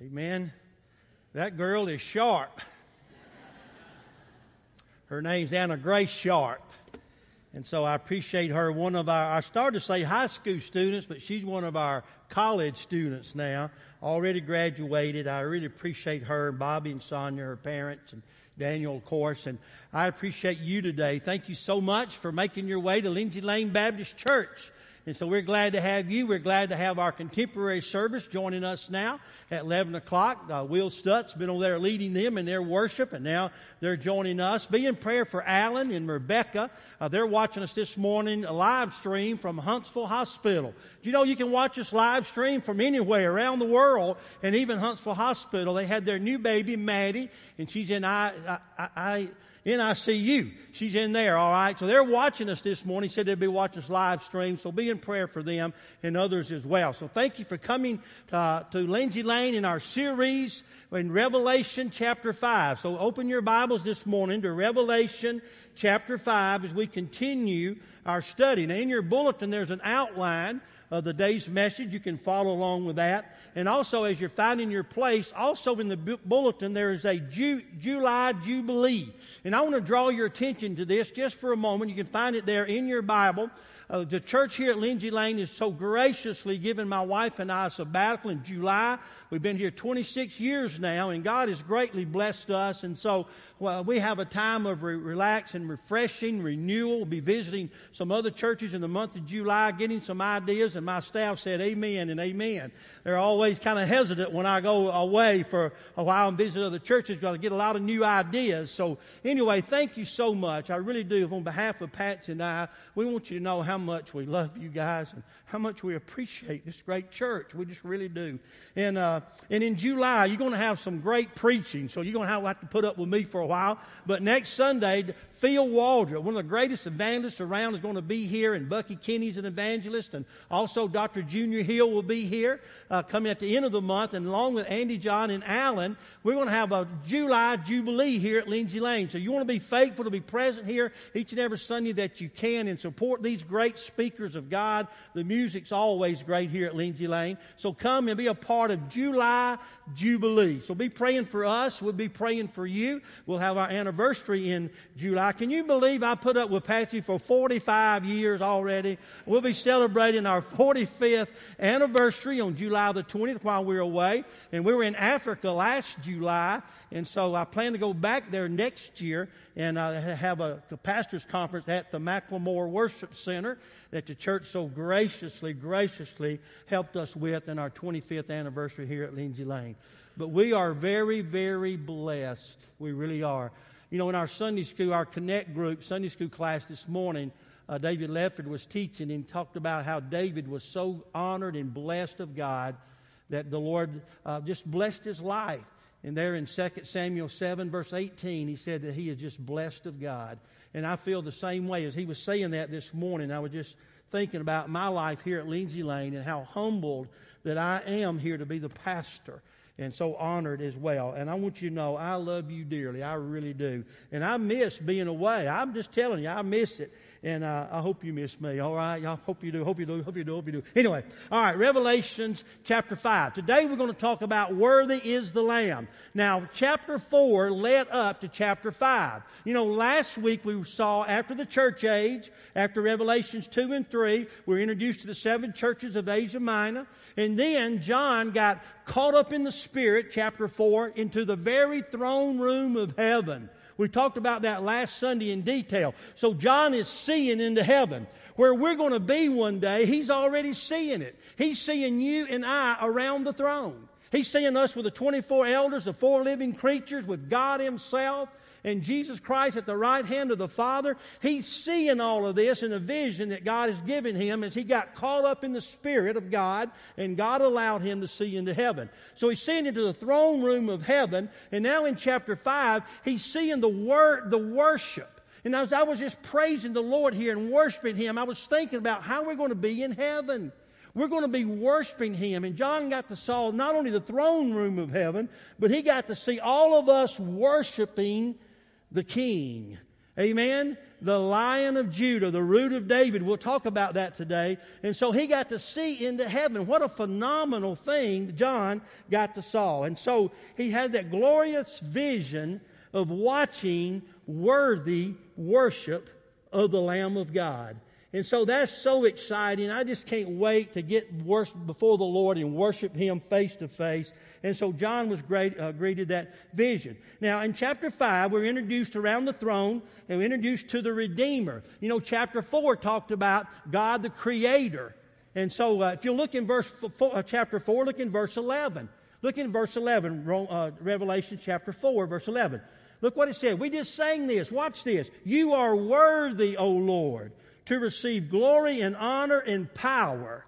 Amen. That girl is sharp. Her name's Anna Grace Sharp. And so I appreciate her. One of our, I started to say high school students, but she's one of our college students now, already graduated. I really appreciate her, and Bobby and Sonia, her parents, and Daniel, of course. And I appreciate you today. Thank you so much for making your way to Lindsay Lane Baptist Church. And so we're glad to have you. We're glad to have our contemporary service joining us now at 11 o'clock. Uh, Will Stutz's been over there leading them in their worship, and now they're joining us. Be in prayer for Alan and Rebecca. Uh, they're watching us this morning, live stream from Huntsville Hospital. Do you know you can watch us live stream from anywhere around the world, and even Huntsville Hospital. They had their new baby, Maddie, and she's in I, I, I NICU. She's in there, all right? So they're watching us this morning. Said they'd be watching us live stream. So be in prayer for them and others as well. So thank you for coming uh, to Lindsay Lane in our series in Revelation chapter 5. So open your Bibles this morning to Revelation chapter 5 as we continue our study. Now in your bulletin there's an outline of the day's message. You can follow along with that. And also, as you're finding your place, also in the bulletin, there is a Ju- July Jubilee. And I want to draw your attention to this just for a moment. You can find it there in your Bible. Uh, the church here at Lindsay Lane is so graciously given my wife and I a sabbatical in July. We've been here 26 years now, and God has greatly blessed us. And so well, we have a time of re- relax and refreshing, renewal. We'll be visiting some other churches in the month of July, getting some ideas, and my staff said amen and amen. They're always kind of hesitant when I go away for a while and visit other churches because I get a lot of new ideas. So anyway, thank you so much. I really do. On behalf of Patsy and I, we want you to know how much we love you guys and how much we appreciate this great church. We just really do. And, uh, and in July, you're going to have some great preaching. So you're going to have to put up with me for a while. But next Sunday, Phil Waldrop, one of the greatest evangelists around, is going to be here, and Bucky Kinney's an evangelist, and also Dr. Junior Hill will be here uh, coming at the end of the month, and along with Andy John and Alan, we're going to have a July Jubilee here at Lindsay Lane. So you want to be faithful to be present here each and every Sunday that you can and support these great speakers of God. The music's always great here at Lindsay Lane. So come and be a part of July Jubilee. So be praying for us. We'll be praying for you. We'll have our anniversary in July. Can you believe I put up with Patsy for 45 years already? We'll be celebrating our 45th anniversary on July the 20th while we're away. And we were in Africa last July. And so I plan to go back there next year and uh, have a, a pastor's conference at the Macklemore Worship Center that the church so graciously, graciously helped us with in our 25th anniversary here at Lindsay Lane. But we are very, very blessed. We really are. You know, in our Sunday school, our Connect group, Sunday school class this morning, uh, David Lefford was teaching and talked about how David was so honored and blessed of God that the Lord uh, just blessed his life. And there in 2 Samuel 7, verse 18, he said that he is just blessed of God. And I feel the same way as he was saying that this morning. I was just thinking about my life here at Lindsay Lane and how humbled that I am here to be the pastor and so honored as well. And I want you to know I love you dearly. I really do. And I miss being away. I'm just telling you, I miss it. And uh, I hope you miss me. All right? Y'all hope you do. Hope you do. Hope you do. Hope you do. Anyway, all right. Revelations chapter 5. Today we're going to talk about worthy is the Lamb. Now, chapter 4 led up to chapter 5. You know, last week we saw after the church age, after Revelations 2 and 3, we were introduced to the seven churches of Asia Minor. And then John got caught up in the Spirit, chapter 4, into the very throne room of heaven. We talked about that last Sunday in detail. So John is seeing into heaven. Where we're going to be one day, he's already seeing it. He's seeing you and I around the throne. He's seeing us with the 24 elders, the four living creatures, with God Himself and Jesus Christ at the right hand of the Father. He's seeing all of this in a vision that God has given him as he got caught up in the Spirit of God, and God allowed him to see into heaven. So he's seeing into the throne room of heaven, and now in chapter 5, he's seeing the word, the worship. And as I was just praising the Lord here and worshiping Him, I was thinking about how we're going to be in heaven. We're going to be worshiping Him. And John got to saw not only the throne room of heaven, but he got to see all of us worshiping the King. Amen? the lion of Judah, the root of David. We'll talk about that today. And so he got to see into heaven. What a phenomenal thing John got to saw. And so he had that glorious vision of watching worthy worship of the Lamb of God. And so that's so exciting. I just can't wait to get before the Lord and worship Him face to face. And so John was great, uh, greeted that vision. Now, in chapter 5, we're introduced around the throne and we're introduced to the Redeemer. You know, chapter 4 talked about God the Creator. And so uh, if you look in verse four, uh, chapter 4, look in verse 11. Look in verse 11, uh, Revelation chapter 4, verse 11. Look what it said. We just sang this. Watch this. You are worthy, O Lord to receive glory and honor and power.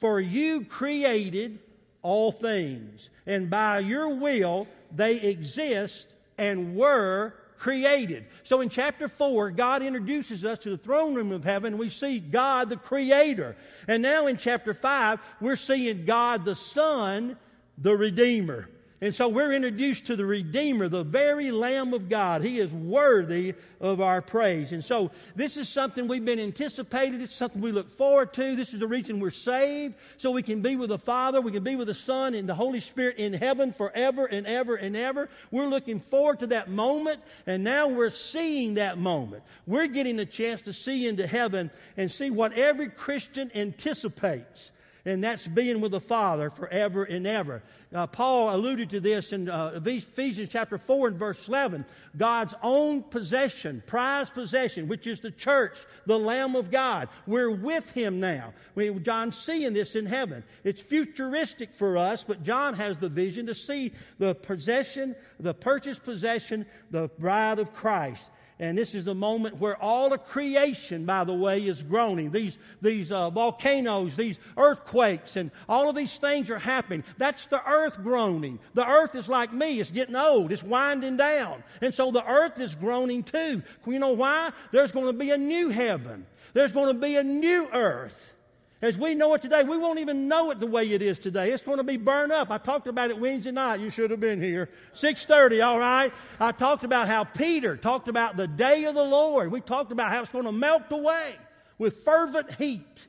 For you created all things, and by your will they exist and were created. So in chapter 4, God introduces us to the throne room of heaven. and We see God the Creator. And now in chapter 5, we're seeing God the Son, the Redeemer. And so we're introduced to the Redeemer, the very Lamb of God. He is worthy of our praise. And so this is something we've been anticipating. It's something we look forward to. This is the reason we're saved, so we can be with the Father, we can be with the Son and the Holy Spirit in heaven forever and ever and ever. We're looking forward to that moment, and now we're seeing that moment. We're getting a chance to see into heaven and see what every Christian anticipates and that's being with the Father forever and ever. Uh, Paul alluded to this in uh, Ephesians chapter 4 and verse 11. God's own possession, prized possession, which is the church, the Lamb of God. We're with Him now. We, John's seeing this in heaven. It's futuristic for us, but John has the vision to see the possession, the purchased possession, the bride of Christ. And this is the moment where all of creation, by the way, is groaning. These, these uh, volcanoes, these earthquakes, and all of these things are happening. That's the earth groaning. The earth is like me. It's getting old. It's winding down. And so the earth is groaning too. You know why? There's going to be a new heaven. There's going to be a new earth. As we know it today, we won't even know it the way it is today. It's going to be burned up. I talked about it Wednesday night. You should have been here. 6.30, all right? I talked about how Peter talked about the day of the Lord. We talked about how it's going to melt away with fervent heat.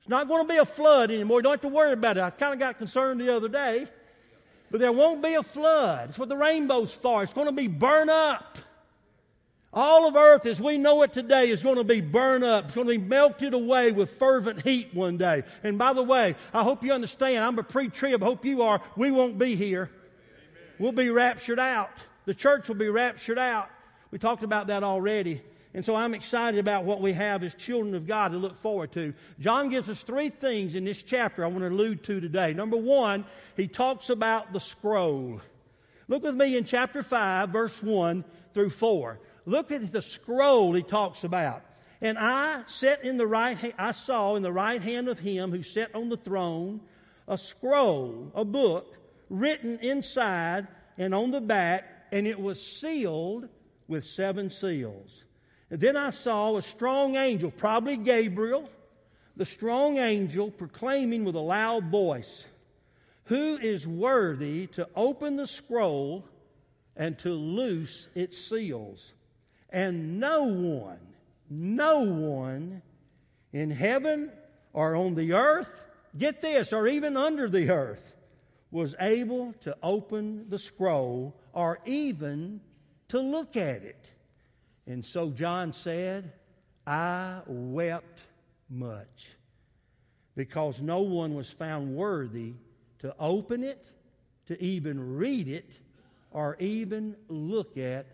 It's not going to be a flood anymore. You don't have to worry about it. I kind of got concerned the other day. But there won't be a flood. It's what the rainbow's for. It's going to be burned up. All of earth as we know it today is going to be burned up. It's going to be melted away with fervent heat one day. And by the way, I hope you understand, I'm a pre-trib, hope you are. We won't be here. We'll be raptured out. The church will be raptured out. We talked about that already. And so I'm excited about what we have as children of God to look forward to. John gives us three things in this chapter I want to allude to today. Number one, he talks about the scroll. Look with me in chapter 5, verse 1 through 4. Look at the scroll he talks about. And I set in the right I saw in the right hand of him who sat on the throne a scroll, a book, written inside and on the back, and it was sealed with seven seals. And then I saw a strong angel, probably Gabriel, the strong angel proclaiming with a loud voice, Who is worthy to open the scroll and to loose its seals? And no one, no one in heaven or on the earth, get this, or even under the earth, was able to open the scroll or even to look at it. And so John said, I wept much because no one was found worthy to open it, to even read it, or even look at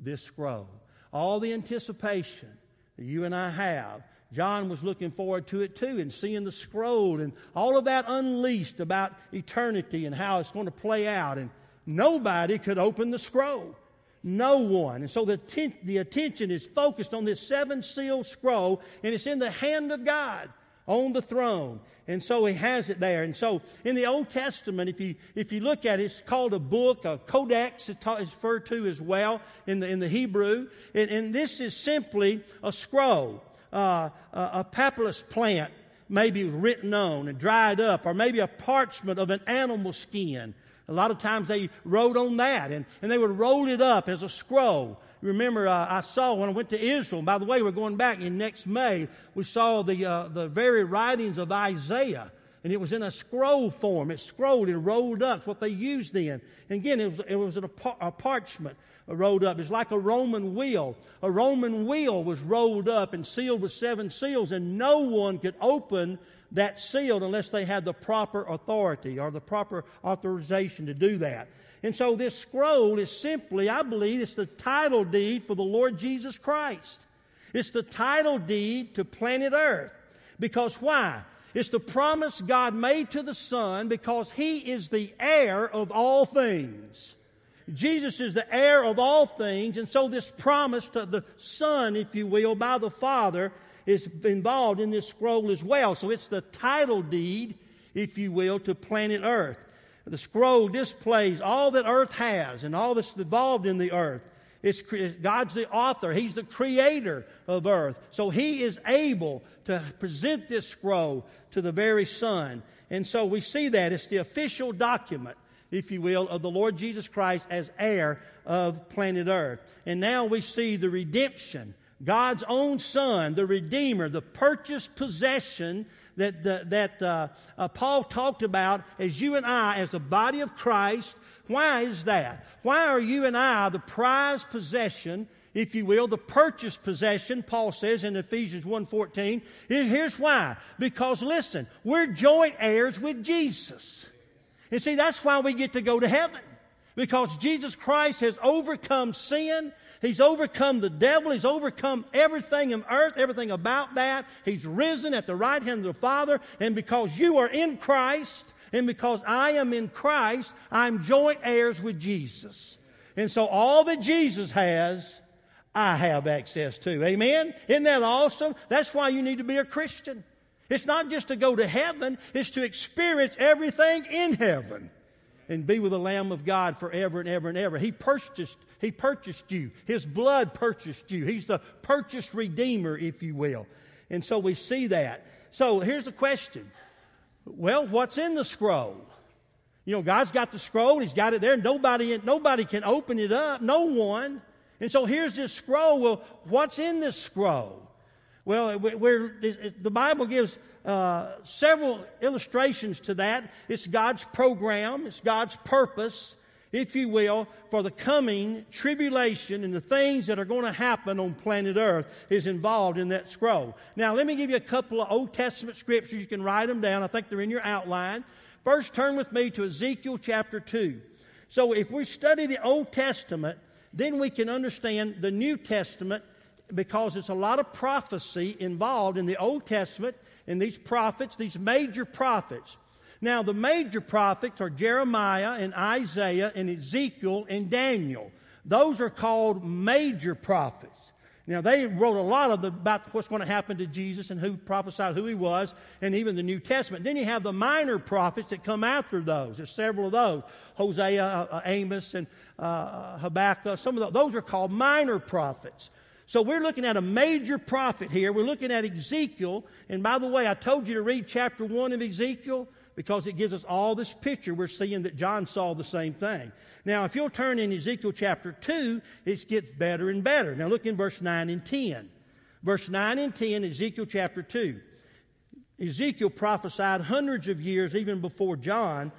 this scroll. All the anticipation that you and I have. John was looking forward to it too and seeing the scroll and all of that unleashed about eternity and how it's going to play out. And nobody could open the scroll. No one. And so the, the attention is focused on this seven seal scroll and it's in the hand of God on the throne. And so he has it there. And so in the Old Testament, if you, if you look at it, it's called a book, a codex, it's referred to as well in the, in the Hebrew. And, and this is simply a scroll, uh, a, papyrus plant maybe written on and dried up, or maybe a parchment of an animal skin. A lot of times they wrote on that, and, and they would roll it up as a scroll. Remember, uh, I saw when I went to Israel, by the way, we're going back in next May, we saw the, uh, the very writings of Isaiah. And it was in a scroll form. It scrolled and rolled up, what they used then. And again, it was, it was a, par- a parchment rolled up. It's like a Roman wheel. A Roman wheel was rolled up and sealed with seven seals, and no one could open that seal unless they had the proper authority or the proper authorization to do that. And so this scroll is simply, I believe, it's the title deed for the Lord Jesus Christ. It's the title deed to planet Earth. Because why? It's the promise God made to the Son because He is the heir of all things. Jesus is the heir of all things, and so this promise to the Son, if you will, by the Father is involved in this scroll as well. So it's the title deed, if you will, to planet Earth. The scroll displays all that earth has and all that's involved in the earth. It's, God's the author. He's the creator of earth. So he is able to present this scroll to the very Son. And so we see that. It's the official document, if you will, of the Lord Jesus Christ as heir of planet earth. And now we see the redemption. God's own Son, the Redeemer, the purchased possession that, that, that uh, uh, Paul talked about as you and I, as the body of Christ. Why is that? Why are you and I the prized possession, if you will, the purchased possession, Paul says in Ephesians 1.14. Here's why. Because listen, we're joint heirs with Jesus. And see, that's why we get to go to heaven. Because Jesus Christ has overcome sin He's overcome the devil. He's overcome everything in earth, everything about that. He's risen at the right hand of the Father. And because you are in Christ, and because I am in Christ, I'm joint heirs with Jesus. And so all that Jesus has, I have access to. Amen? Isn't that awesome? That's why you need to be a Christian. It's not just to go to heaven, it's to experience everything in heaven and be with the Lamb of God forever and ever and ever. He purchased, he purchased you. His blood purchased you. He's the purchased redeemer, if you will. And so we see that. So here's the question. Well, what's in the scroll? You know, God's got the scroll. He's got it there. Nobody, nobody can open it up. No one. And so here's this scroll. Well, what's in this scroll? Well, the Bible gives uh, several illustrations to that. It's God's program, it's God's purpose, if you will, for the coming tribulation and the things that are going to happen on planet Earth is involved in that scroll. Now, let me give you a couple of Old Testament scriptures. You can write them down. I think they're in your outline. First, turn with me to Ezekiel chapter 2. So, if we study the Old Testament, then we can understand the New Testament because there's a lot of prophecy involved in the Old Testament in these prophets, these major prophets. Now, the major prophets are Jeremiah and Isaiah and Ezekiel and Daniel. Those are called major prophets. Now, they wrote a lot of the, about what's going to happen to Jesus and who prophesied who he was, and even the New Testament. Then you have the minor prophets that come after those. There's several of those Hosea, uh, uh Amos, and uh, Habakkuk. Some of those are called minor prophets. So we're looking at a major prophet here. We're looking at Ezekiel. And by the way, I told you to read chapter 1 of Ezekiel because it gives us all this picture. We're seeing that John saw the same thing. Now, if you'll turn in Ezekiel chapter 2, it gets better and better. Now, look in verse 9 and 10. Verse 9 and 10, Ezekiel chapter 2. Ezekiel prophesied hundreds of years even before John.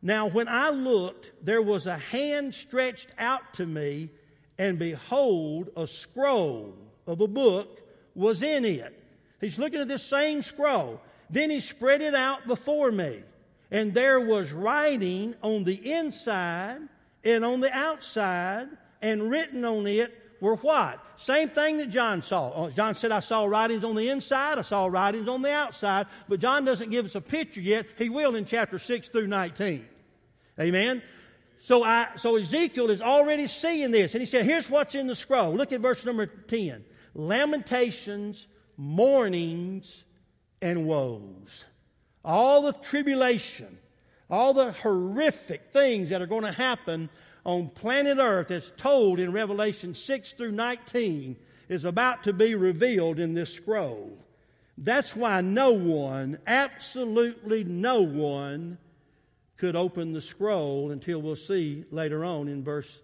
Now, when I looked, there was a hand stretched out to me and behold, a scroll of a book was in it. He's looking at this same scroll. Then he spread it out before me, and there was writing on the inside and on the outside, and written on it were what? Same thing that John saw. Oh, John said, I saw writings on the inside, I saw writings on the outside, but John doesn't give us a picture yet. He will in chapter 6 through 19. Amen? So, I, so Ezekiel is already seeing this. And he said, here's what's in the scroll. Look at verse number 10. Lamentations, mournings, and woes. All the tribulation, all the horrific things that are going to happen on planet Earth as told in Revelation 6 through 19 is about to be revealed in this scroll. That's why no one, absolutely no one, could open the scroll until we'll see later on in verse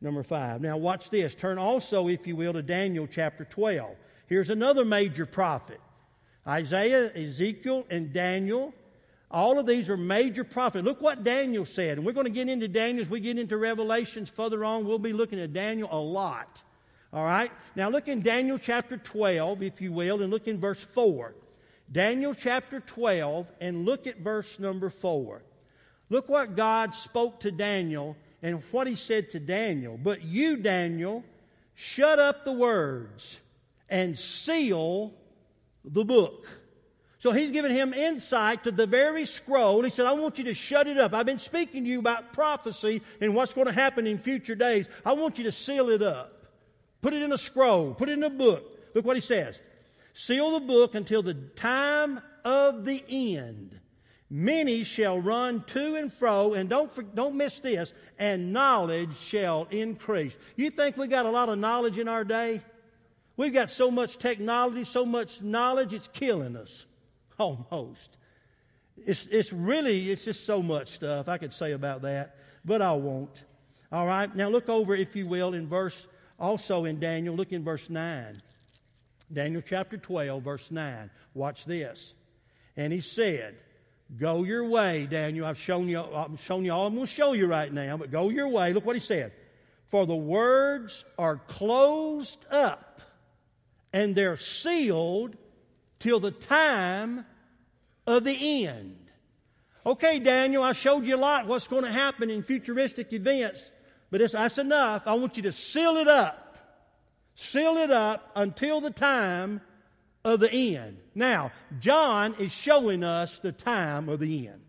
Number five. Now, watch this. Turn also, if you will, to Daniel chapter 12. Here's another major prophet Isaiah, Ezekiel, and Daniel. All of these are major prophets. Look what Daniel said. And we're going to get into Daniel as we get into Revelations further on. We'll be looking at Daniel a lot. All right? Now look in Daniel chapter 12, if you will, and look in verse 4. Daniel chapter 12, and look at verse number 4. Look what God spoke to Daniel and what he said to Daniel. But you, Daniel, shut up the words and seal the book. So he's given him insight to the very scroll. He said, I want you to shut it up. I've been speaking to you about prophecy and what's going to happen in future days. I want you to seal it up. Put it in a scroll. Put it in a book. Look what he says. Seal the book until the time of the end. Many shall run to and fro, and don't, don't miss this, and knowledge shall increase. You think we got a lot of knowledge in our day? We've got so much technology, so much knowledge, it's killing us. Almost. It's, it's really, it's just so much stuff I could say about that, but I won't. All right, now look over, if you will, in verse, also in Daniel, look in verse 9. Daniel chapter 12, verse 9. Watch this. And he said, Go your way, Daniel. I've shown you, I've shown you all I'm going to show you right now, but go your way. Look what he said. For the words are closed up and they're sealed till the time of the end. Okay, Daniel, I showed you a lot what's going to happen in futuristic events, but that's enough. I want you to seal it up. Seal it up until the time of the end. Now, John is showing us the time of the end.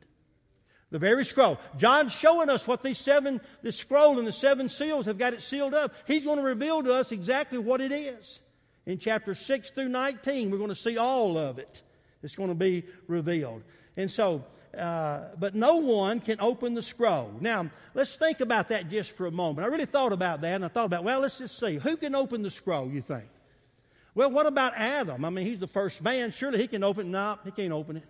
The very scroll. John's showing us what these seven, the scroll and the seven seals have got it sealed up. He's going to reveal to us exactly what it is. In chapter 6 through 19, we're going to see all of it. It's going to be revealed. And so, uh, but no one can open the scroll. Now, let's think about that just for a moment. I really thought about that, and I thought about, well, let's just see. Who can open the scroll, you think? Well, what about Adam? I mean, he's the first man. Surely he can open it. No, he can't open it.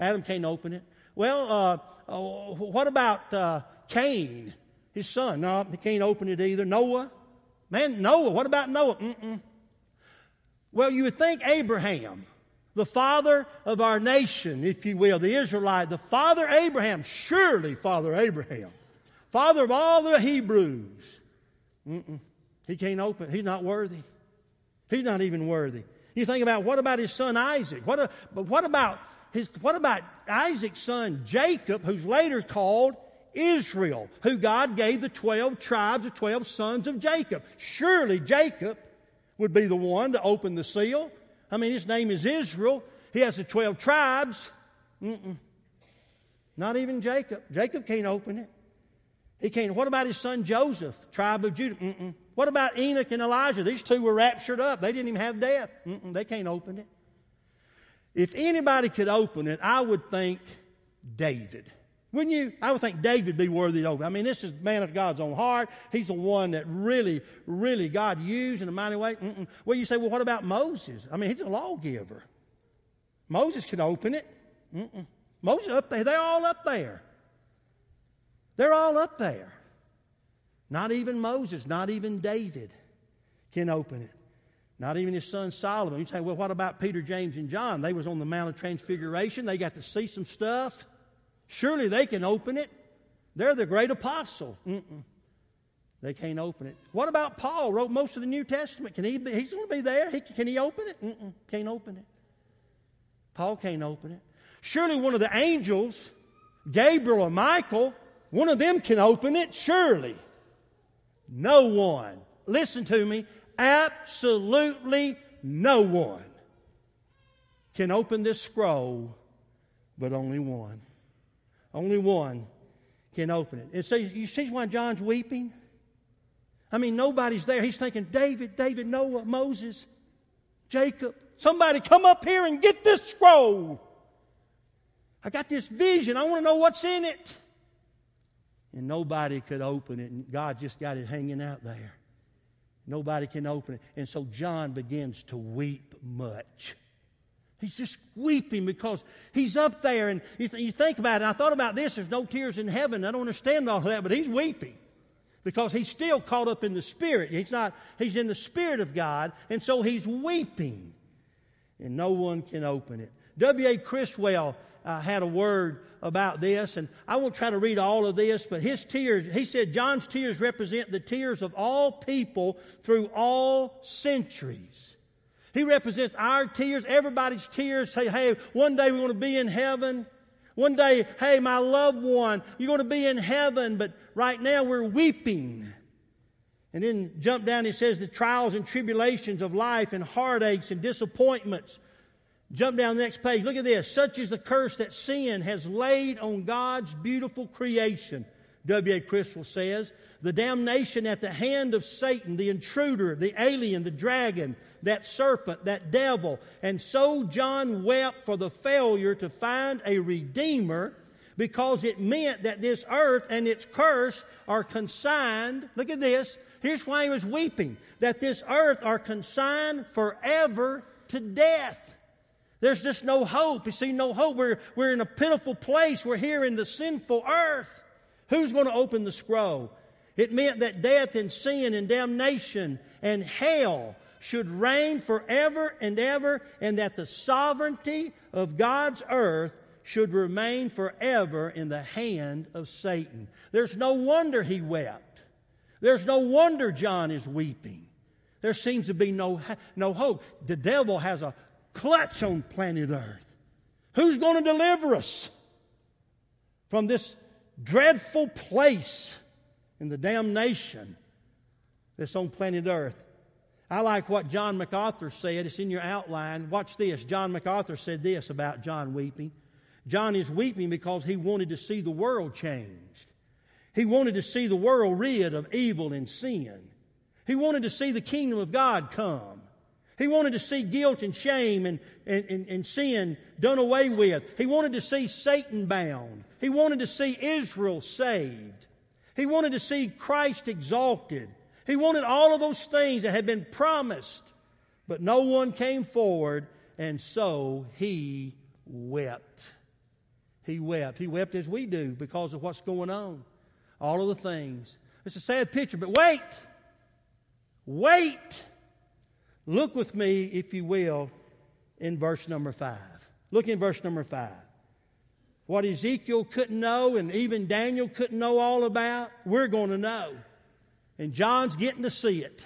Adam can't open it. Well, uh, uh, what about uh, Cain, his son? No, he can't open it either. Noah? Man, Noah. What about Noah? Mm-mm. Well, you would think Abraham, the father of our nation, if you will, the Israelite, the father Abraham, surely Father Abraham, father of all the Hebrews. Mm-mm. He can't open. He's not worthy. He's not even worthy. You think about what about his son Isaac? What, a, but what about his, what about Isaac's son Jacob, who's later called Israel, who God gave the 12 tribes, the 12 sons of Jacob? Surely Jacob would be the one to open the seal. I mean, his name is Israel. He has the 12 tribes. Mm-mm. Not even Jacob. Jacob can't open it. He can't. What about his son Joseph, tribe of Judah? Mm-mm. What about Enoch and Elijah? These two were raptured up. They didn't even have death. Mm-mm, they can't open it. If anybody could open it, I would think David. Wouldn't you? I would think David be worthy to open. I mean, this is man of God's own heart. He's the one that really, really God used in a mighty way. Mm-mm. Well, you say, well, what about Moses? I mean, he's a lawgiver. Moses could open it. Mm-mm. Moses up there. They're all up there. They're all up there. Not even Moses, not even David can open it. Not even his son Solomon. You say, well, what about Peter, James, and John? They was on the Mount of Transfiguration. They got to see some stuff. Surely they can open it. They're the great apostle. Mm-mm. They can't open it. What about Paul? Wrote most of the New Testament. Can he? Be, he's going to be there. He, can he open it? Mm-mm. Can't open it. Paul can't open it. Surely one of the angels, Gabriel or Michael, one of them can open it. Surely. No one. Listen to me. Absolutely no one can open this scroll, but only one. Only one can open it. And so you see why John's weeping? I mean, nobody's there. He's thinking, David, David, Noah, Moses, Jacob. Somebody come up here and get this scroll. I got this vision. I want to know what's in it and nobody could open it, and God just got it hanging out there. Nobody can open it. And so John begins to weep much. He's just weeping because he's up there, and you, th- you think about it. I thought about this there's no tears in heaven. I don't understand all of that, but he's weeping. because he's still caught up in the Spirit. He's not, he's in the Spirit of God, and so he's weeping, and no one can open it. W.A. Criswell uh, had a word about this, and I won't try to read all of this, but his tears, he said, John's tears represent the tears of all people through all centuries. He represents our tears, everybody's tears. Say, hey, one day we're going to be in heaven. One day, hey, my loved one, you're going to be in heaven, but right now we're weeping. And then jump down, he says, the trials and tribulations of life and heartaches and disappointments. Jump down the next page. Look at this. Such is the curse that sin has laid on God's beautiful creation. W.A. Criswell says, the damnation at the hand of Satan, the intruder, the alien, the dragon, that serpent, that devil. And so John wept for the failure to find a redeemer because it meant that this earth and its curse are consigned. Look at this. Here's why he was weeping. That this earth are consigned forever to death. There's just no hope. You see, no hope. We're, we're in a pitiful place. We're here in the sinful earth. Who's going to open the scroll? It meant that death and sin and damnation and hell should reign forever and ever, and that the sovereignty of God's earth should remain forever in the hand of Satan. There's no wonder he wept. There's no wonder John is weeping. There seems to be no, no hope. The devil has a clutch on planet Earth. Who's going to deliver us from this dreadful place in the damnation that's on planet Earth? I like what John MacArthur said. It's in your outline. Watch this. John MacArthur said this about John weeping. John is weeping because he wanted to see the world changed. He wanted to see the world rid of evil and sin. He wanted to see the kingdom of God come. He wanted to see guilt and shame and, and, and, and, sin done away with. He wanted to see Satan bound. He wanted to see Israel saved. He wanted to see Christ exalted. He wanted all of those things that had been promised, but no one came forward, and so he wept. He wept. He wept as we do because of what's going on. All of the things. It's a sad picture, but wait. Wait. Look with me, if you will, in verse number five. Look in verse number five. What Ezekiel couldn't know and even Daniel couldn't know all about, we're going to know. And John's getting to see it.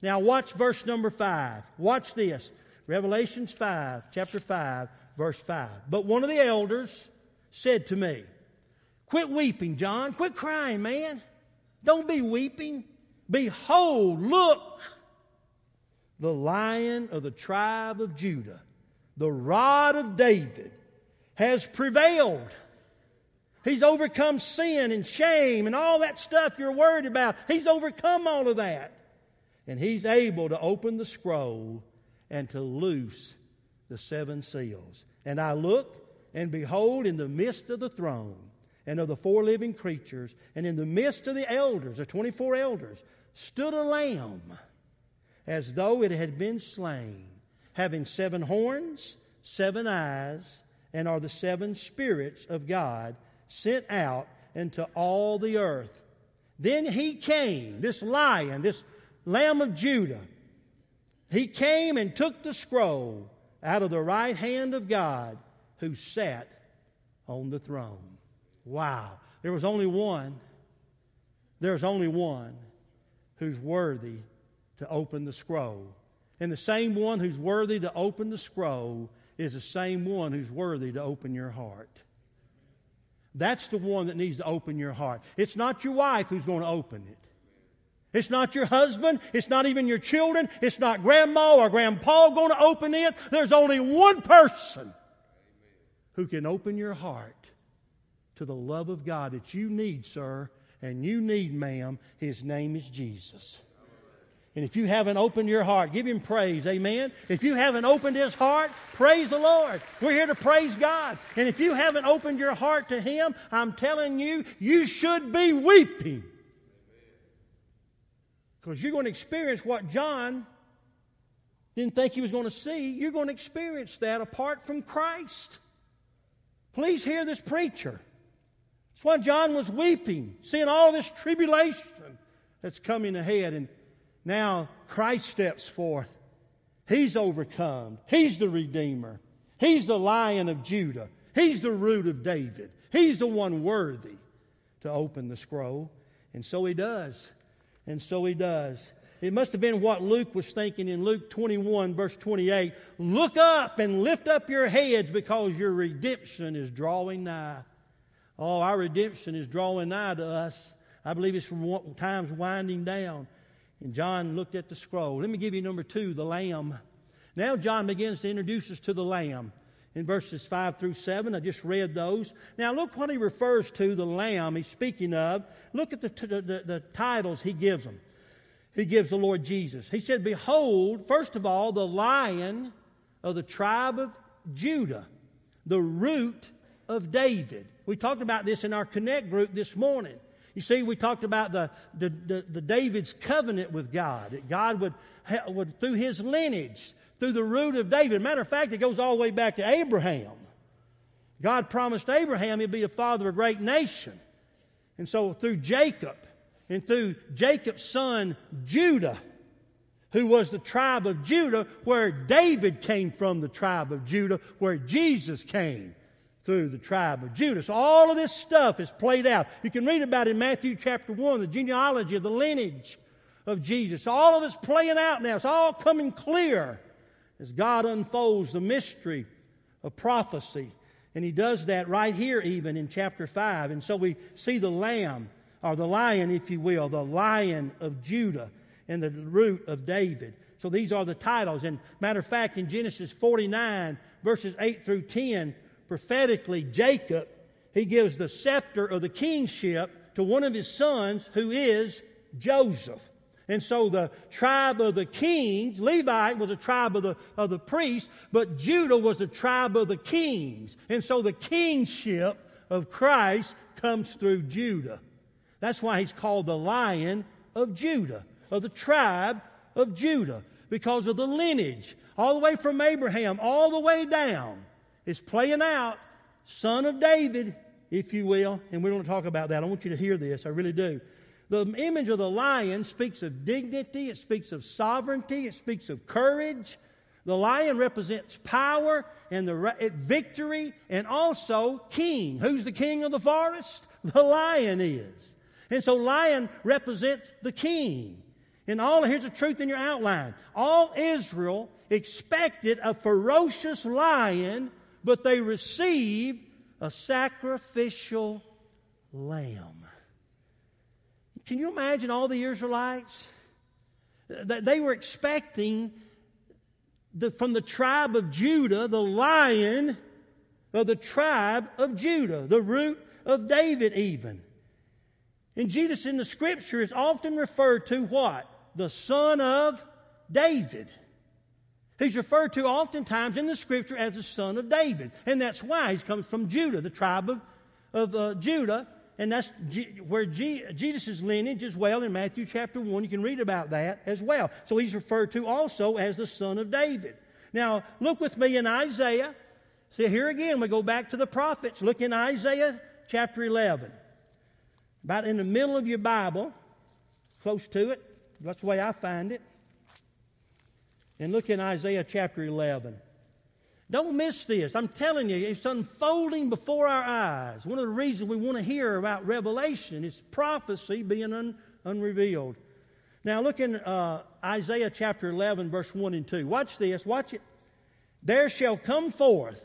Now watch verse number five. Watch this. Revelations 5, chapter 5, verse 5. But one of the elders said to me, Quit weeping, John. Quit crying, man. Don't be weeping. Behold, look, the lion of the tribe of Judah, the rod of David, has prevailed He's overcome sin and shame and all that stuff you're worried about. He's overcome all of that. And he's able to open the scroll and to loose the seven seals. And I looked, and behold, in the midst of the throne and of the four living creatures, and in the midst of the elders, the 24 elders, stood a lamb as though it had been slain, having seven horns, seven eyes, and are the seven spirits of God sent out into all the earth. Then he came, this lion, this lamb of Judah. He came and took the scroll out of the right hand of God who sat on the throne. Wow. There was only one. There's only one who's worthy to open the scroll. And the same one who's worthy to open the scroll is the same one who's worthy to open your heart. That's the one that needs to open your heart. It's not your wife who's going to open it. It's not your husband. It's not even your children. It's not grandma or grandpa going to open it. There's only one person who can open your heart to the love of God that you need, sir, and you need, ma'am. His name is Jesus. And if you haven't opened your heart, give him praise. Amen. If you haven't opened his heart, praise the Lord. We're here to praise God. And if you haven't opened your heart to him, I'm telling you, you should be weeping. Because you're going to experience what John didn't think he was going to see. You're going to experience that apart from Christ. Please hear this preacher. That's why John was weeping, seeing all this tribulation that's coming ahead. And now Christ steps forth. He's overcome. He's the Redeemer. He's the Lion of Judah. He's the root of David. He's the one worthy to open the scroll. And so he does. And so he does. It must have been what Luke was thinking in Luke 21, verse 28. Look up and lift up your heads because your redemption is drawing nigh. Oh, our redemption is drawing nigh to us. I believe it's from times winding down. And John looked at the scroll. Let me give you number two, the Lamb. Now John begins to introduce us to the Lamb in verses 5 through 7. I just read those. Now look what he refers to, the Lamb he's speaking of. Look at the, the, the, the titles he gives them. He gives the Lord Jesus. He said, Behold, first of all, the Lion of the tribe of Judah, the root of David. We talked about this in our Connect group this morning. You see, we talked about the, the, the, the David's covenant with God, that God would, would, through his lineage, through the root of David. Matter of fact, it goes all the way back to Abraham. God promised Abraham he'd be a father of a great nation. And so through Jacob and through Jacob's son Judah, who was the tribe of Judah, where David came from the tribe of Judah, where Jesus came through the tribe of Judas. All of this stuff is played out. You can read about it in Matthew chapter 1, the genealogy of the lineage of Jesus. All of it's playing out now. It's all coming clear as God unfolds the mystery of prophecy. And he does that right here, even in chapter 5. And so we see the lamb, or the lion, if you will, the lion of Judah and the root of David. So these are the titles. And matter of fact, in Genesis 49, verses 8 through 10, prophetically, Jacob, he gives the scepter of the kingship to one of his sons who is Joseph. And so the tribe of the kings, Levi was a tribe of the, of the priests, but Judah was the tribe of the kings. And so the kingship of Christ comes through Judah. That's why he's called the lion of Judah, of the tribe of Judah, because of the lineage, all the way from Abraham, all the way down is playing out, son of David, if you will. And we don't talk about that. I want you to hear this. I really do. The image of the lion speaks of dignity, it speaks of sovereignty, it speaks of courage. The lion represents power and the victory and also king. Who's the king of the forest? The lion is. And so lion represents the king. And all here's the truth in your outline. All Israel expected a ferocious lion but they received a sacrificial lamb. Can you imagine all the Israelites? They were expecting the, from the tribe of Judah, the lion of the tribe of Judah, the root of David, even. And Jesus in the scripture is often referred to what? The son of David. He's referred to oftentimes in the scripture as the son of David. And that's why he comes from Judah, the tribe of, of uh, Judah. And that's G- where G- Jesus' lineage as well in Matthew chapter 1. You can read about that as well. So he's referred to also as the son of David. Now, look with me in Isaiah. See, here again, we go back to the prophets. Look in Isaiah chapter 11. About in the middle of your Bible, close to it. That's the way I find it. And look in Isaiah chapter 11. Don't miss this. I'm telling you, it's unfolding before our eyes. One of the reasons we want to hear about Revelation is prophecy being un, unrevealed. Now, look in uh, Isaiah chapter 11, verse 1 and 2. Watch this. Watch it. There shall come forth.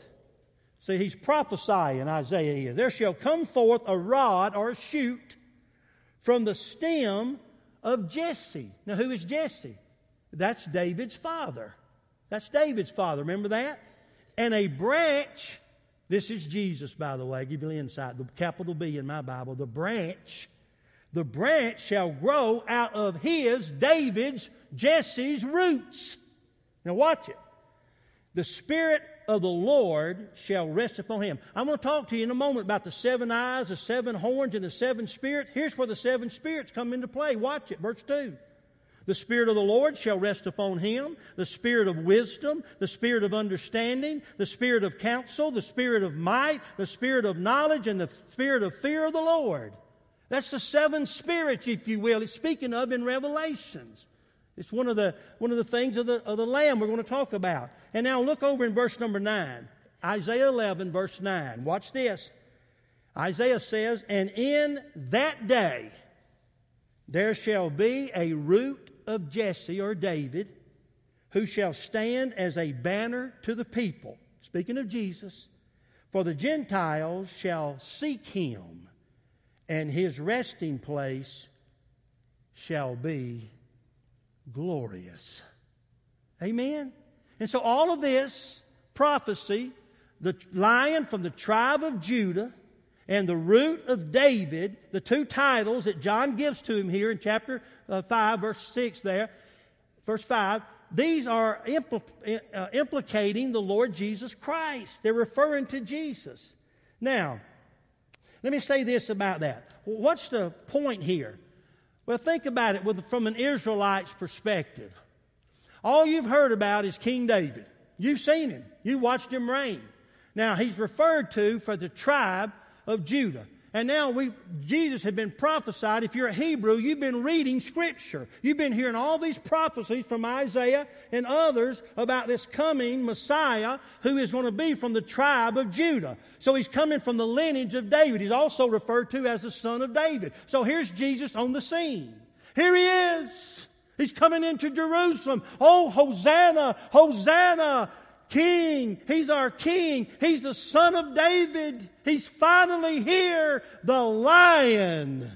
See, he's prophesying, Isaiah is. There shall come forth a rod or a shoot from the stem of Jesse. Now, who is Jesse? That's David's father. That's David's father. Remember that? And a branch, this is Jesus, by the way, I give you the insight, the capital B in my Bible, the branch, the branch shall grow out of his, David's, Jesse's roots. Now watch it. The Spirit of the Lord shall rest upon him. I'm going to talk to you in a moment about the seven eyes, the seven horns, and the seven spirits. Here's where the seven spirits come into play. Watch it, verse 2. The Spirit of the Lord shall rest upon him, the Spirit of wisdom, the Spirit of understanding, the Spirit of counsel, the Spirit of might, the Spirit of knowledge, and the Spirit of fear of the Lord. That's the seven spirits, if you will. It's speaking of in Revelations. It's one of the, one of the things of the, of the Lamb we're going to talk about. And now look over in verse number 9. Isaiah 11, verse 9. Watch this. Isaiah says, And in that day there shall be a root of Jesse or David who shall stand as a banner to the people. Speaking of Jesus, for the Gentiles shall seek him, and his resting place shall be glorious. Amen? And so all of this prophecy, the lion from the tribe of Judah and the root of David, the two titles that John gives to him here in chapter uh, 5, verse 6 there, verse 5, these are impl- uh, implicating the Lord Jesus Christ. They're referring to Jesus. Now, let me say this about that. What's the point here? Well, think about it with, from an Israelite's perspective. All you've heard about is King David. You've seen him. You watched him reign. Now, he's referred to for the tribe of Judah. And now we, Jesus had been prophesied. If you're a Hebrew, you've been reading Scripture. You've been hearing all these prophecies from Isaiah and others about this coming Messiah who is going to be from the tribe of Judah. So he's coming from the lineage of David. He's also referred to as the son of David. So here's Jesus on the scene. Here he is. He's coming into Jerusalem. Oh, Hosanna, Hosanna. King. He's our King. He's the Son of David. He's finally here, the Lion.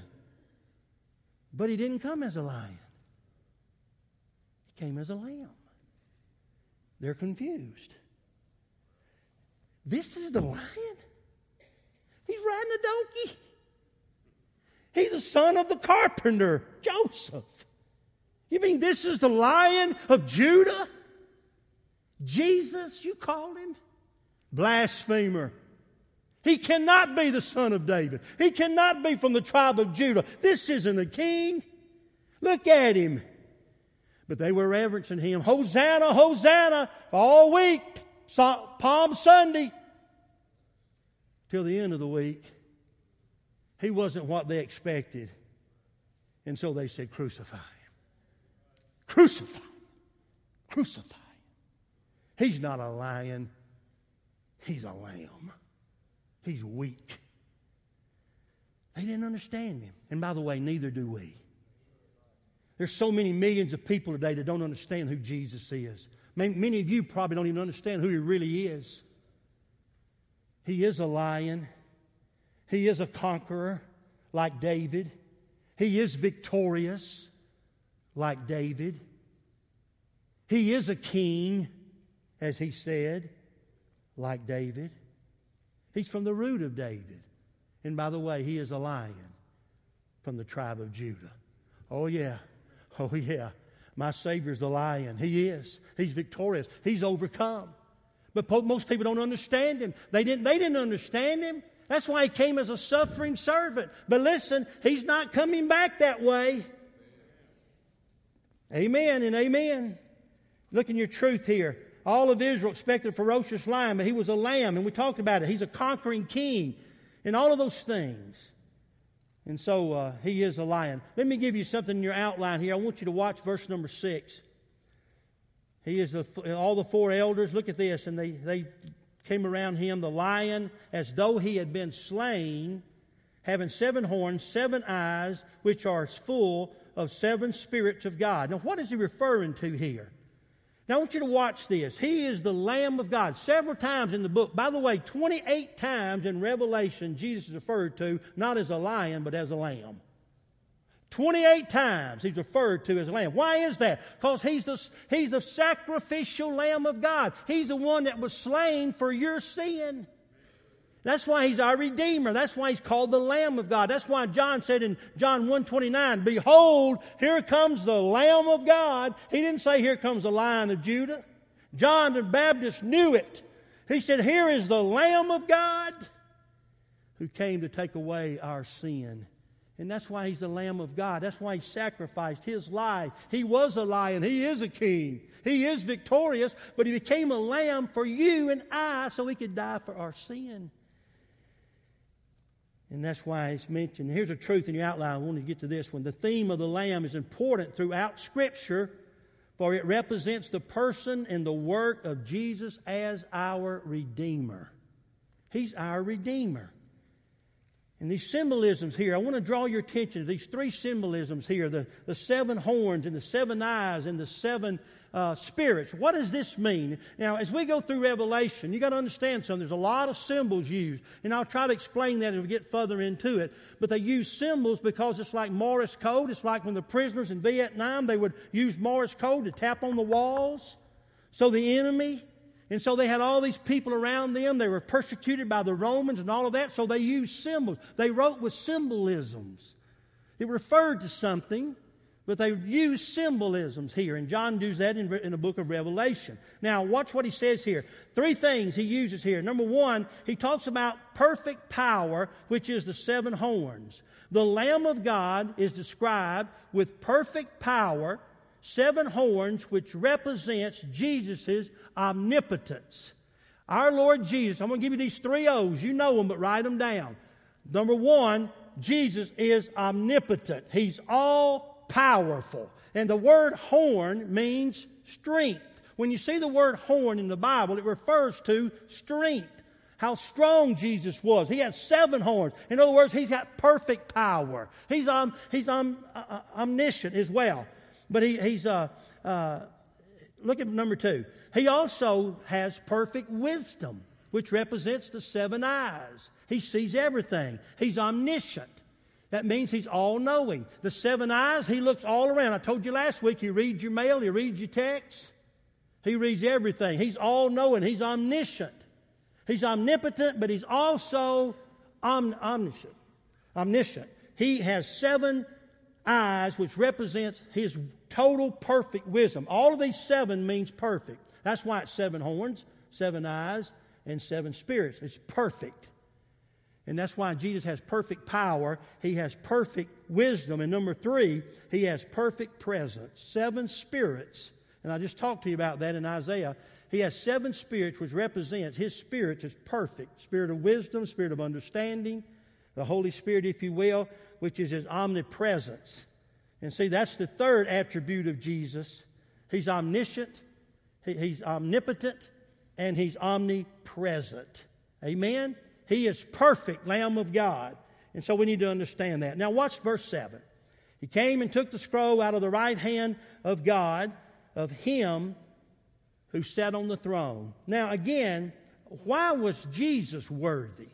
But he didn't come as a lion, he came as a lamb. They're confused. This is the lion? He's riding a donkey. He's the son of the carpenter, Joseph. You mean this is the lion of Judah? Jesus, you call him? Blasphemer. He cannot be the son of David. He cannot be from the tribe of Judah. This isn't a king. Look at him. But they were reverencing him. Hosanna, Hosanna, all week, Palm Sunday, till the end of the week. He wasn't what they expected. And so they said, Crucify him. Crucify him. Crucify He's not a lion, he's a lamb. He's weak. They didn't understand him. And by the way, neither do we. There's so many millions of people today that don't understand who Jesus is. Many of you probably don't even understand who he really is. He is a lion. He is a conqueror like David. He is victorious like David. He is a king as he said, like David. He's from the root of David. And by the way, he is a lion from the tribe of Judah. Oh, yeah. Oh, yeah. My Savior's the lion. He is. He's victorious. He's overcome. But most people don't understand him. They didn't, they didn't understand him. That's why he came as a suffering servant. But listen, he's not coming back that way. Amen and amen. Look in your truth here. All of Israel expected a ferocious lion, but he was a lamb, and we talked about it. He's a conquering king, and all of those things. And so uh, he is a lion. Let me give you something in your outline here. I want you to watch verse number six. He is the, all the four elders. Look at this. And they, they came around him, the lion, as though he had been slain, having seven horns, seven eyes, which are full of seven spirits of God. Now, what is he referring to here? Now I want you to watch this. He is the Lamb of God. Several times in the book, by the way, 28 times in Revelation, Jesus is referred to not as a lion, but as a lamb. 28 times he's referred to as a lamb. Why is that? Because he's the, he's the sacrificial lamb of God. He's the one that was slain for your sin. That's why he's our redeemer. That's why he's called the Lamb of God. That's why John said in John 1:29, "Behold, here comes the Lamb of God." He didn't say here comes the Lion of Judah. John the Baptist knew it. He said, "Here is the Lamb of God who came to take away our sin." And that's why he's the Lamb of God. That's why he sacrificed his life. He was a lion. He is a king. He is victorious, but he became a lamb for you and I so he could die for our sin. And that's why it's mentioned. Here's a truth in your outline. I want to get to this one. The theme of the Lamb is important throughout Scripture, for it represents the person and the work of Jesus as our Redeemer. He's our Redeemer. And these symbolisms here, I want to draw your attention to these three symbolisms here the, the seven horns and the seven eyes and the seven uh, spirits. What does this mean? Now, as we go through Revelation, you got to understand something. There's a lot of symbols used, and I'll try to explain that as we get further into it. But they use symbols because it's like Morse code. It's like when the prisoners in Vietnam they would use Morse code to tap on the walls. So the enemy and so they had all these people around them. They were persecuted by the Romans and all of that. So they used symbols. They wrote with symbolisms. It referred to something. But they use symbolisms here, and John does that in, in the book of Revelation. Now, watch what he says here. Three things he uses here. Number one, he talks about perfect power, which is the seven horns. The Lamb of God is described with perfect power, seven horns, which represents Jesus' omnipotence. Our Lord Jesus, I'm going to give you these three O's. You know them, but write them down. Number one, Jesus is omnipotent. He's all powerful. And the word horn means strength. When you see the word horn in the Bible, it refers to strength. How strong Jesus was. He had seven horns. In other words, he's got perfect power. He's, um, he's um, uh, uh omniscient as well. But he, he's, uh, uh, look at number two. He also has perfect wisdom, which represents the seven eyes. He sees everything. He's omniscient. That means he's all knowing. The seven eyes, he looks all around. I told you last week, he reads your mail, he reads your texts, he reads everything. He's all knowing, he's omniscient. He's omnipotent, but he's also om- omniscient. Omniscient. He has seven eyes, which represents his total perfect wisdom. All of these seven means perfect. That's why it's seven horns, seven eyes, and seven spirits. It's perfect. And that's why Jesus has perfect power. He has perfect wisdom. And number three, he has perfect presence. Seven spirits. And I just talked to you about that in Isaiah. He has seven spirits, which represents his spirit is perfect. Spirit of wisdom, spirit of understanding, the Holy Spirit, if you will, which is his omnipresence. And see, that's the third attribute of Jesus. He's omniscient, he's omnipotent, and he's omnipresent. Amen? He is perfect Lamb of God. And so we need to understand that. Now, watch verse 7. He came and took the scroll out of the right hand of God, of Him who sat on the throne. Now, again, why was Jesus worthy?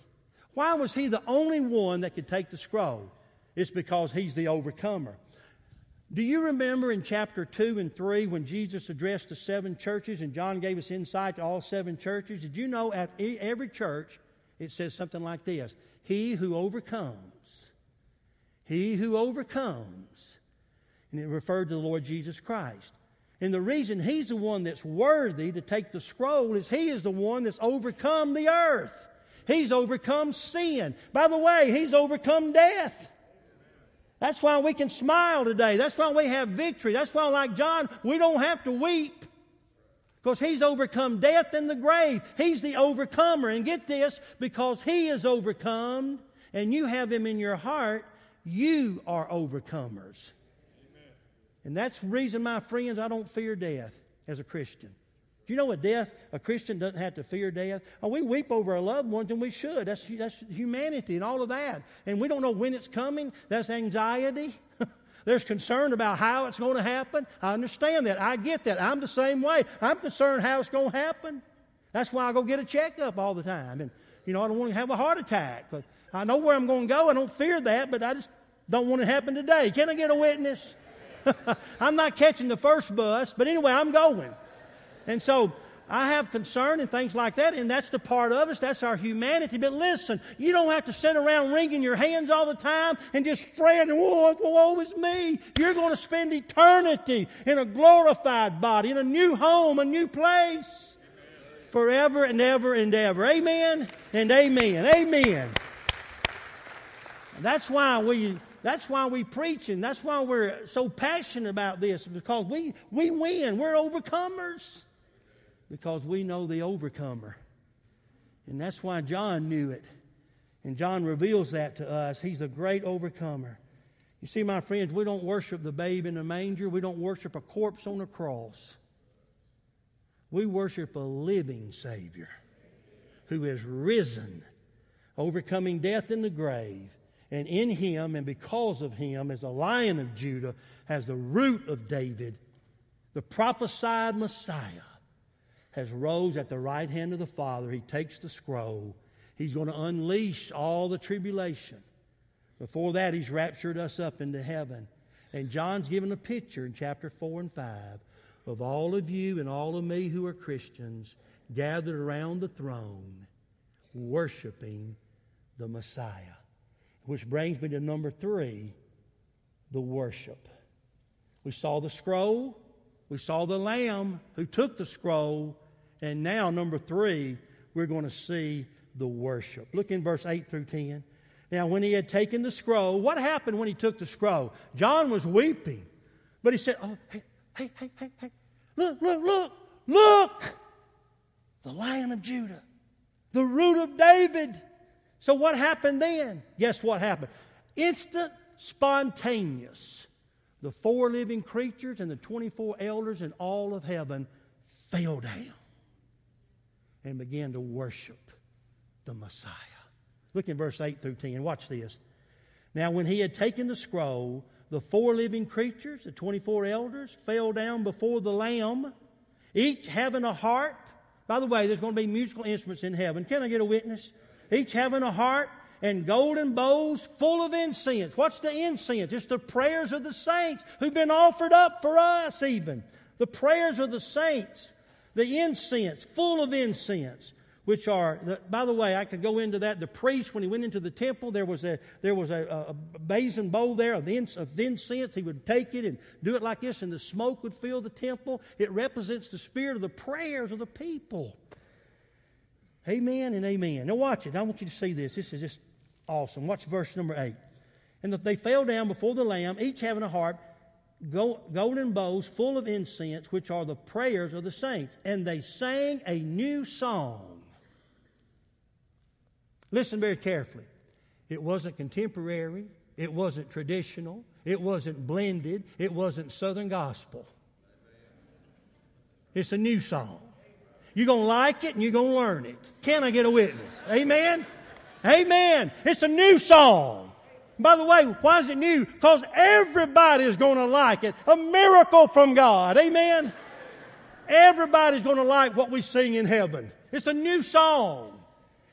Why was He the only one that could take the scroll? It's because He's the overcomer. Do you remember in chapter 2 and 3 when Jesus addressed the seven churches and John gave us insight to all seven churches? Did you know at every church it says something like this He who overcomes, he who overcomes. And it referred to the Lord Jesus Christ. And the reason he's the one that's worthy to take the scroll is he is the one that's overcome the earth. He's overcome sin. By the way, he's overcome death. That's why we can smile today. That's why we have victory. That's why, like John, we don't have to weep. Because he's overcome death and the grave. He's the overcomer. And get this, because he is overcome and you have him in your heart, you are overcomers. Amen. And that's the reason, my friends, I don't fear death as a Christian. Do you know what death? A Christian doesn't have to fear death. Oh, we weep over our loved ones, and we should. That's, that's humanity and all of that. And we don't know when it's coming. That's anxiety. There's concern about how it's going to happen. I understand that. I get that. I'm the same way. I'm concerned how it's going to happen. That's why I go get a checkup all the time. And, you know, I don't want to have a heart attack. But I know where I'm going to go. I don't fear that, but I just don't want it to happen today. Can I get a witness? I'm not catching the first bus, but anyway, I'm going. And so I have concern and things like that, and that's the part of us. That's our humanity. But listen, you don't have to sit around wringing your hands all the time and just fret and woe, woe is me. You're going to spend eternity in a glorified body, in a new home, a new place, forever and ever and ever. Amen and amen. Amen. That's why we that's why we preach and that's why we're so passionate about this because we, we win. We're overcomers because we know the overcomer. And that's why John knew it. And John reveals that to us. He's a great overcomer. You see, my friends, we don't worship the babe in the manger. We don't worship a corpse on a cross. We worship a living Savior who has risen, overcoming death in the grave. And in him, and because of him, as a lion of Judah, has the root of David, the prophesied Messiah, has rose at the right hand of the Father. He takes the scroll. He's going to unleash all the tribulation. Before that, he's raptured us up into heaven. And John's given a picture in chapter 4 and 5 of all of you and all of me who are Christians gathered around the throne, worshiping the Messiah. Which brings me to number three the worship. We saw the scroll, we saw the Lamb who took the scroll, and now, number three, we're going to see the worship. Look in verse 8 through 10. Now, when he had taken the scroll, what happened when he took the scroll? John was weeping. But he said, Oh, hey, hey, hey, hey, hey, look, look, look, look! The Lion of Judah, the root of David. So, what happened then? Guess what happened? Instant, spontaneous. The four living creatures and the 24 elders and all of heaven fell down and began to worship the Messiah. Look in verse 8 through 10. Watch this. Now, when he had taken the scroll, the four living creatures, the 24 elders, fell down before the Lamb, each having a harp. By the way, there's going to be musical instruments in heaven. Can I get a witness? Each having a harp and golden bowls full of incense. What's the incense? It's the prayers of the saints who've been offered up for us, even. The prayers of the saints. The incense, full of incense which are, by the way, I could go into that. The priest, when he went into the temple, there was a, there was a, a basin bowl there of, of incense. He would take it and do it like this, and the smoke would fill the temple. It represents the spirit of the prayers of the people. Amen and amen. Now watch it. I want you to see this. This is just awesome. Watch verse number 8. And they fell down before the Lamb, each having a harp, golden bowls full of incense, which are the prayers of the saints. And they sang a new song Listen very carefully. It wasn't contemporary, it wasn't traditional, it wasn't blended, it wasn't Southern gospel. It's a new song. You're going to like it and you're going to learn it. Can I get a witness? Amen? Amen. It's a new song. By the way, why is it new? Because everybody is going to like it. A miracle from God. Amen? Everybody's going to like what we sing in heaven. It's a new song.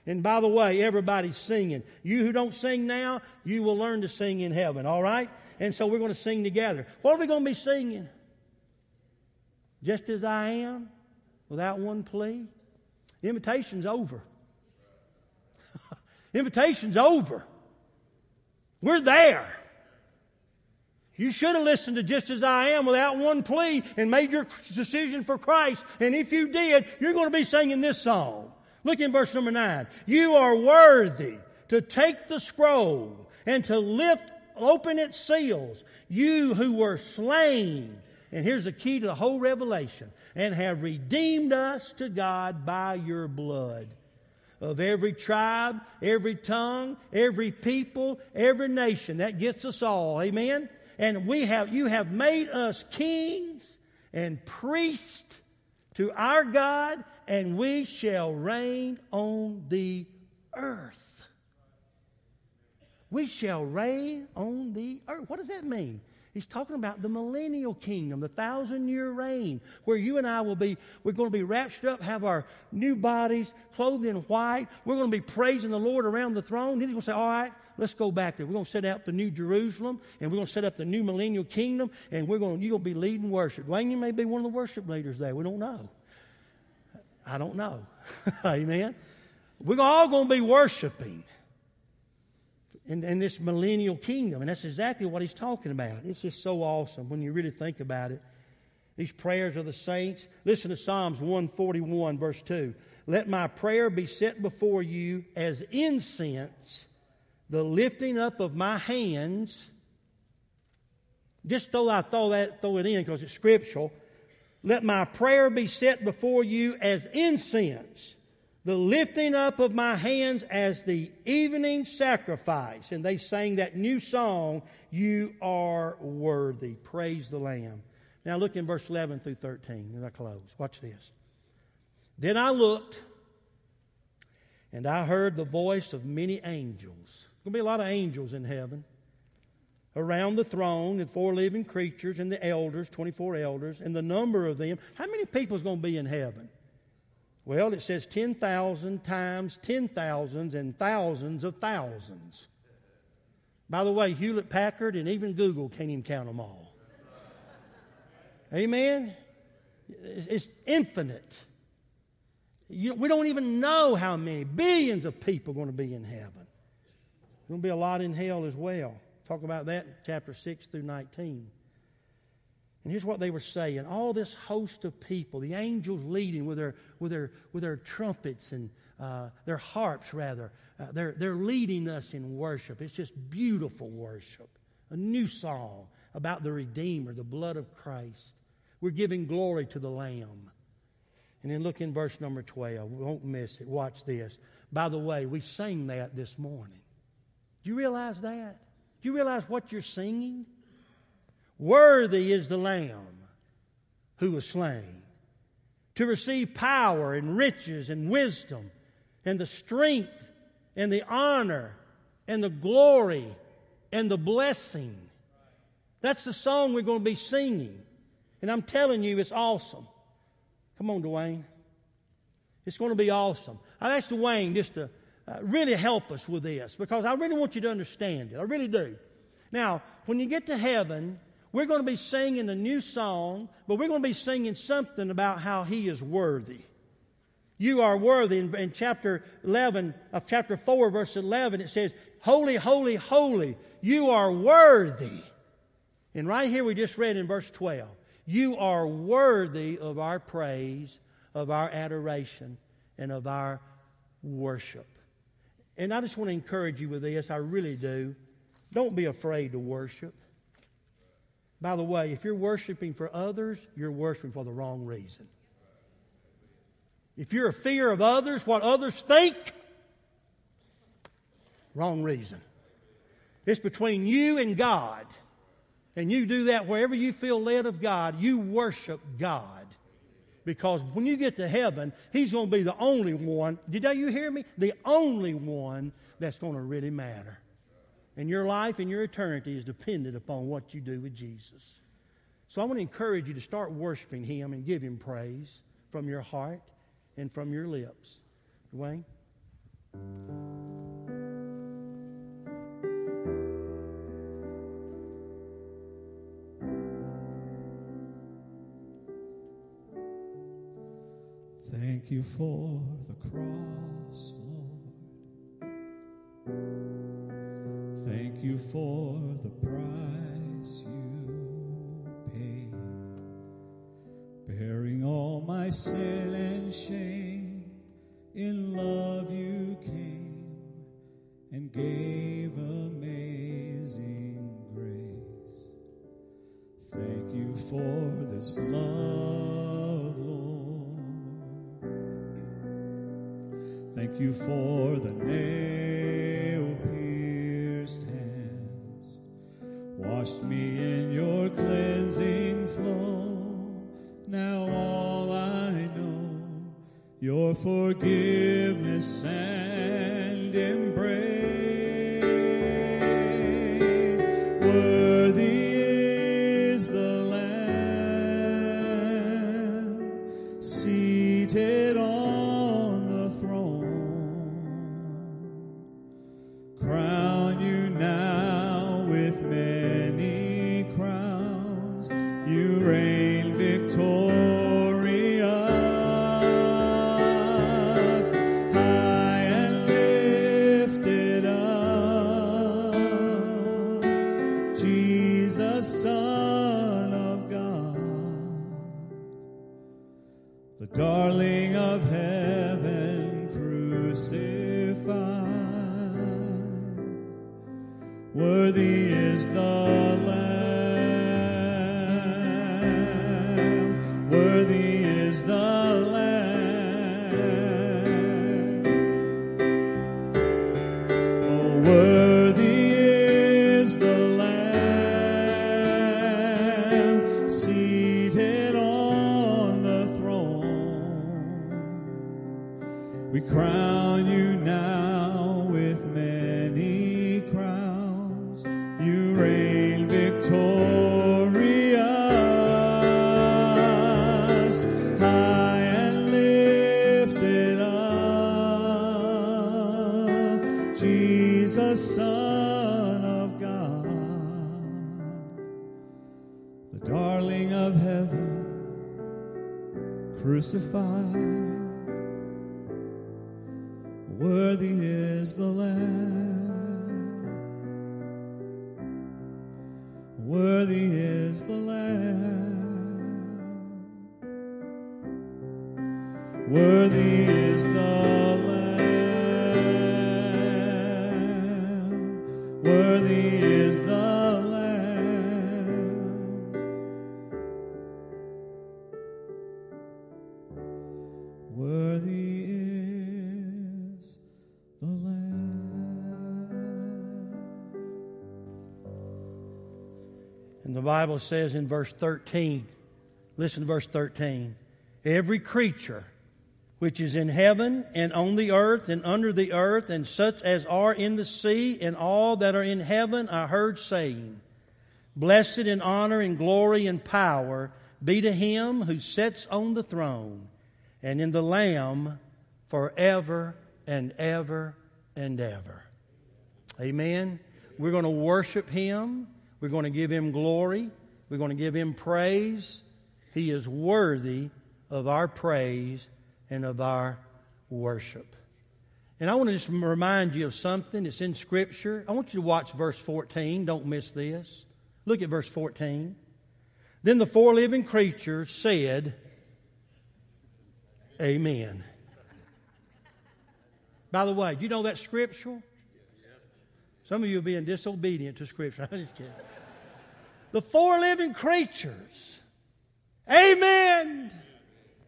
And by the way, everybody's singing. You who don't sing now, you will learn to sing in heaven, all right? And so we're going to sing together. What are we going to be singing? Just as I am, without one plea? The invitation's over. invitation's over. We're there. You should have listened to just as I am without one plea and made your decision for Christ. And if you did, you're going to be singing this song. Look in verse number nine. You are worthy to take the scroll and to lift open its seals. You who were slain. And here's the key to the whole revelation. And have redeemed us to God by your blood. Of every tribe, every tongue, every people, every nation. That gets us all. Amen? And we have, you have made us kings and priests to our God and we shall reign on the earth. We shall reign on the earth. What does that mean? He's talking about the millennial kingdom, the thousand year reign, where you and I will be, we're going to be raptured up, have our new bodies, clothed in white. We're going to be praising the Lord around the throne. Then he's going to say, All right, let's go back there. We're going to set up the new Jerusalem, and we're going to set up the new millennial kingdom, and we're going, you're going to be leading worship. Wayne, you may be one of the worship leaders there. We don't know. I don't know. Amen. We're all going to be worshiping in, in this millennial kingdom. And that's exactly what he's talking about. It's just so awesome when you really think about it. These prayers of the saints. Listen to Psalms 141, verse 2. Let my prayer be set before you as incense, the lifting up of my hands. Just though I throw that throw it in because it's scriptural. Let my prayer be set before you as incense, the lifting up of my hands as the evening sacrifice. And they sang that new song, You Are Worthy. Praise the Lamb. Now look in verse 11 through 13 as I close. Watch this. Then I looked, and I heard the voice of many angels. There's going to be a lot of angels in heaven. Around the throne, and four living creatures, and the elders, 24 elders, and the number of them. How many people is going to be in heaven? Well, it says 10,000 times 10,000s and thousands of thousands. By the way, Hewlett Packard and even Google can't even count them all. Amen? It's infinite. You, we don't even know how many. Billions of people are going to be in heaven. There's going to be a lot in hell as well. Talk about that chapter 6 through 19. And here's what they were saying. All this host of people, the angels leading with their, with their, with their trumpets and uh, their harps, rather, uh, they're, they're leading us in worship. It's just beautiful worship. A new song about the Redeemer, the blood of Christ. We're giving glory to the Lamb. And then look in verse number 12. We won't miss it. Watch this. By the way, we sang that this morning. Do you realize that? Do you realize what you're singing? Worthy is the Lamb who was slain to receive power and riches and wisdom and the strength and the honor and the glory and the blessing. That's the song we're going to be singing. And I'm telling you, it's awesome. Come on, Dwayne. It's going to be awesome. I asked Dwayne just to uh, really help us with this because I really want you to understand it. I really do. Now, when you get to heaven, we're going to be singing a new song, but we're going to be singing something about how He is worthy. You are worthy. In, in chapter 11 of chapter 4, verse 11, it says, Holy, holy, holy, you are worthy. And right here we just read in verse 12, you are worthy of our praise, of our adoration, and of our worship. And I just want to encourage you with this. I really do. Don't be afraid to worship. By the way, if you're worshiping for others, you're worshiping for the wrong reason. If you're a fear of others, what others think, wrong reason. It's between you and God. And you do that wherever you feel led of God, you worship God. Because when you get to heaven, He's going to be the only one. Did you hear me? The only one that's going to really matter. And your life and your eternity is dependent upon what you do with Jesus. So I want to encourage you to start worshiping Him and give Him praise from your heart and from your lips. Dwayne? Thank you for the cross, Lord. Thank you for the price you paid, bearing all my sin and shame. In love you came and gave amazing grace. Thank you for this love, Lord. Thank you for the nail Washed me in your cleansing flow. Now all I know, your forgiveness and embrace. Crucified. Bible says in verse 13, listen to verse 13. Every creature which is in heaven and on the earth and under the earth and such as are in the sea and all that are in heaven I heard saying, Blessed and honor and glory and power be to him who sits on the throne and in the Lamb forever and ever and ever. Amen. We're going to worship him. We're going to give him glory. We're going to give him praise. He is worthy of our praise and of our worship. And I want to just remind you of something that's in Scripture. I want you to watch verse 14. Don't miss this. Look at verse 14. Then the four living creatures said, Amen. By the way, do you know that scriptural? Some of you are being disobedient to Scripture. I'm just kidding. The four living creatures, Amen.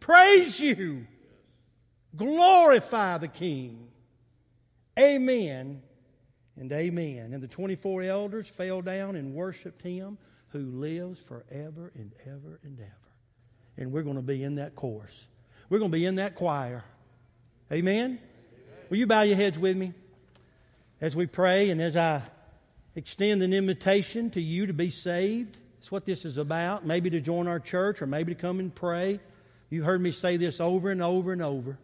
Praise you. Glorify the King. Amen and amen. And the 24 elders fell down and worshiped him who lives forever and ever and ever. And we're going to be in that chorus. We're going to be in that choir. Amen? Will you bow your heads with me as we pray and as I extend an invitation to you to be saved? That's what this is about. Maybe to join our church or maybe to come and pray. You've heard me say this over and over and over.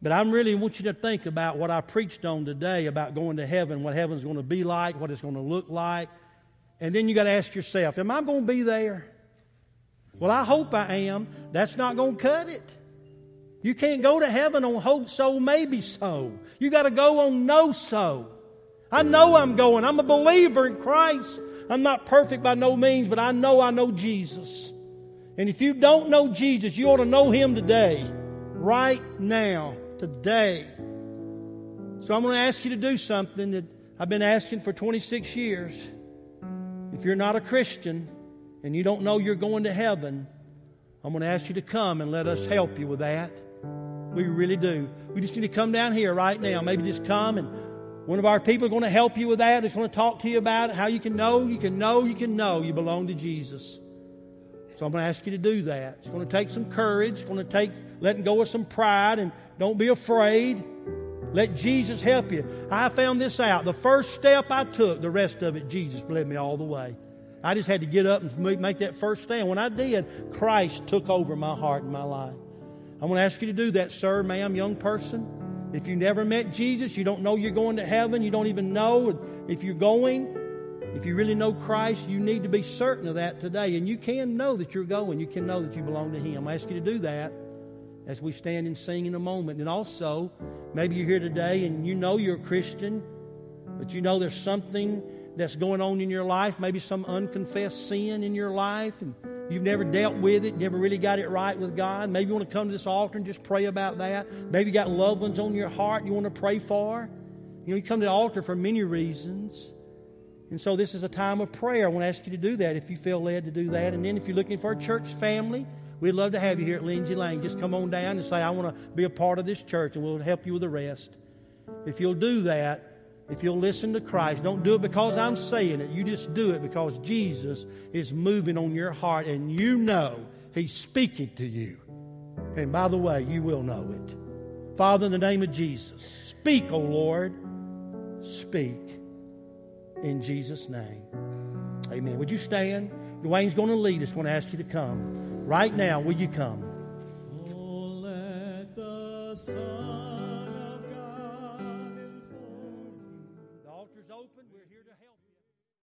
But I really want you to think about what I preached on today about going to heaven, what heaven's going to be like, what it's going to look like. And then you got to ask yourself, am I going to be there? Well, I hope I am. That's not going to cut it. You can't go to heaven on hope so, maybe so. You got to go on no so. I know I'm going. I'm a believer in Christ. I'm not perfect by no means, but I know I know Jesus. And if you don't know Jesus, you ought to know Him today, right now, today. So I'm going to ask you to do something that I've been asking for 26 years. If you're not a Christian and you don't know you're going to heaven, I'm going to ask you to come and let us help you with that. We really do. We just need to come down here right now. Maybe just come and one of our people is going to help you with that. They're going to talk to you about it, how you can know, you can know, you can know you belong to Jesus. So I'm going to ask you to do that. It's going to take some courage. It's going to take letting go of some pride and don't be afraid. Let Jesus help you. I found this out. The first step I took, the rest of it, Jesus led me all the way. I just had to get up and make that first stand. When I did, Christ took over my heart and my life. I'm going to ask you to do that, sir, ma'am, young person. If you never met Jesus, you don't know you're going to heaven, you don't even know if you're going. If you really know Christ, you need to be certain of that today. And you can know that you're going. You can know that you belong to Him. I ask you to do that as we stand and sing in a moment. And also, maybe you're here today and you know you're a Christian, but you know there's something that's going on in your life, maybe some unconfessed sin in your life, and you've never dealt with it, never really got it right with God. Maybe you want to come to this altar and just pray about that. Maybe you got loved ones on your heart you want to pray for. You know, you come to the altar for many reasons. And so this is a time of prayer. I want to ask you to do that if you feel led to do that. And then if you're looking for a church family, we'd love to have you here at Lindsay Lane. Just come on down and say, I want to be a part of this church, and we'll help you with the rest. If you'll do that, if you'll listen to Christ, don't do it because I'm saying it. You just do it because Jesus is moving on your heart and you know He's speaking to you. And by the way, you will know it. Father, in the name of Jesus, speak, O Lord. Speak in Jesus' name. Amen. Would you stand? Dwayne's going to lead us. going to ask you to come. Right now, will you come?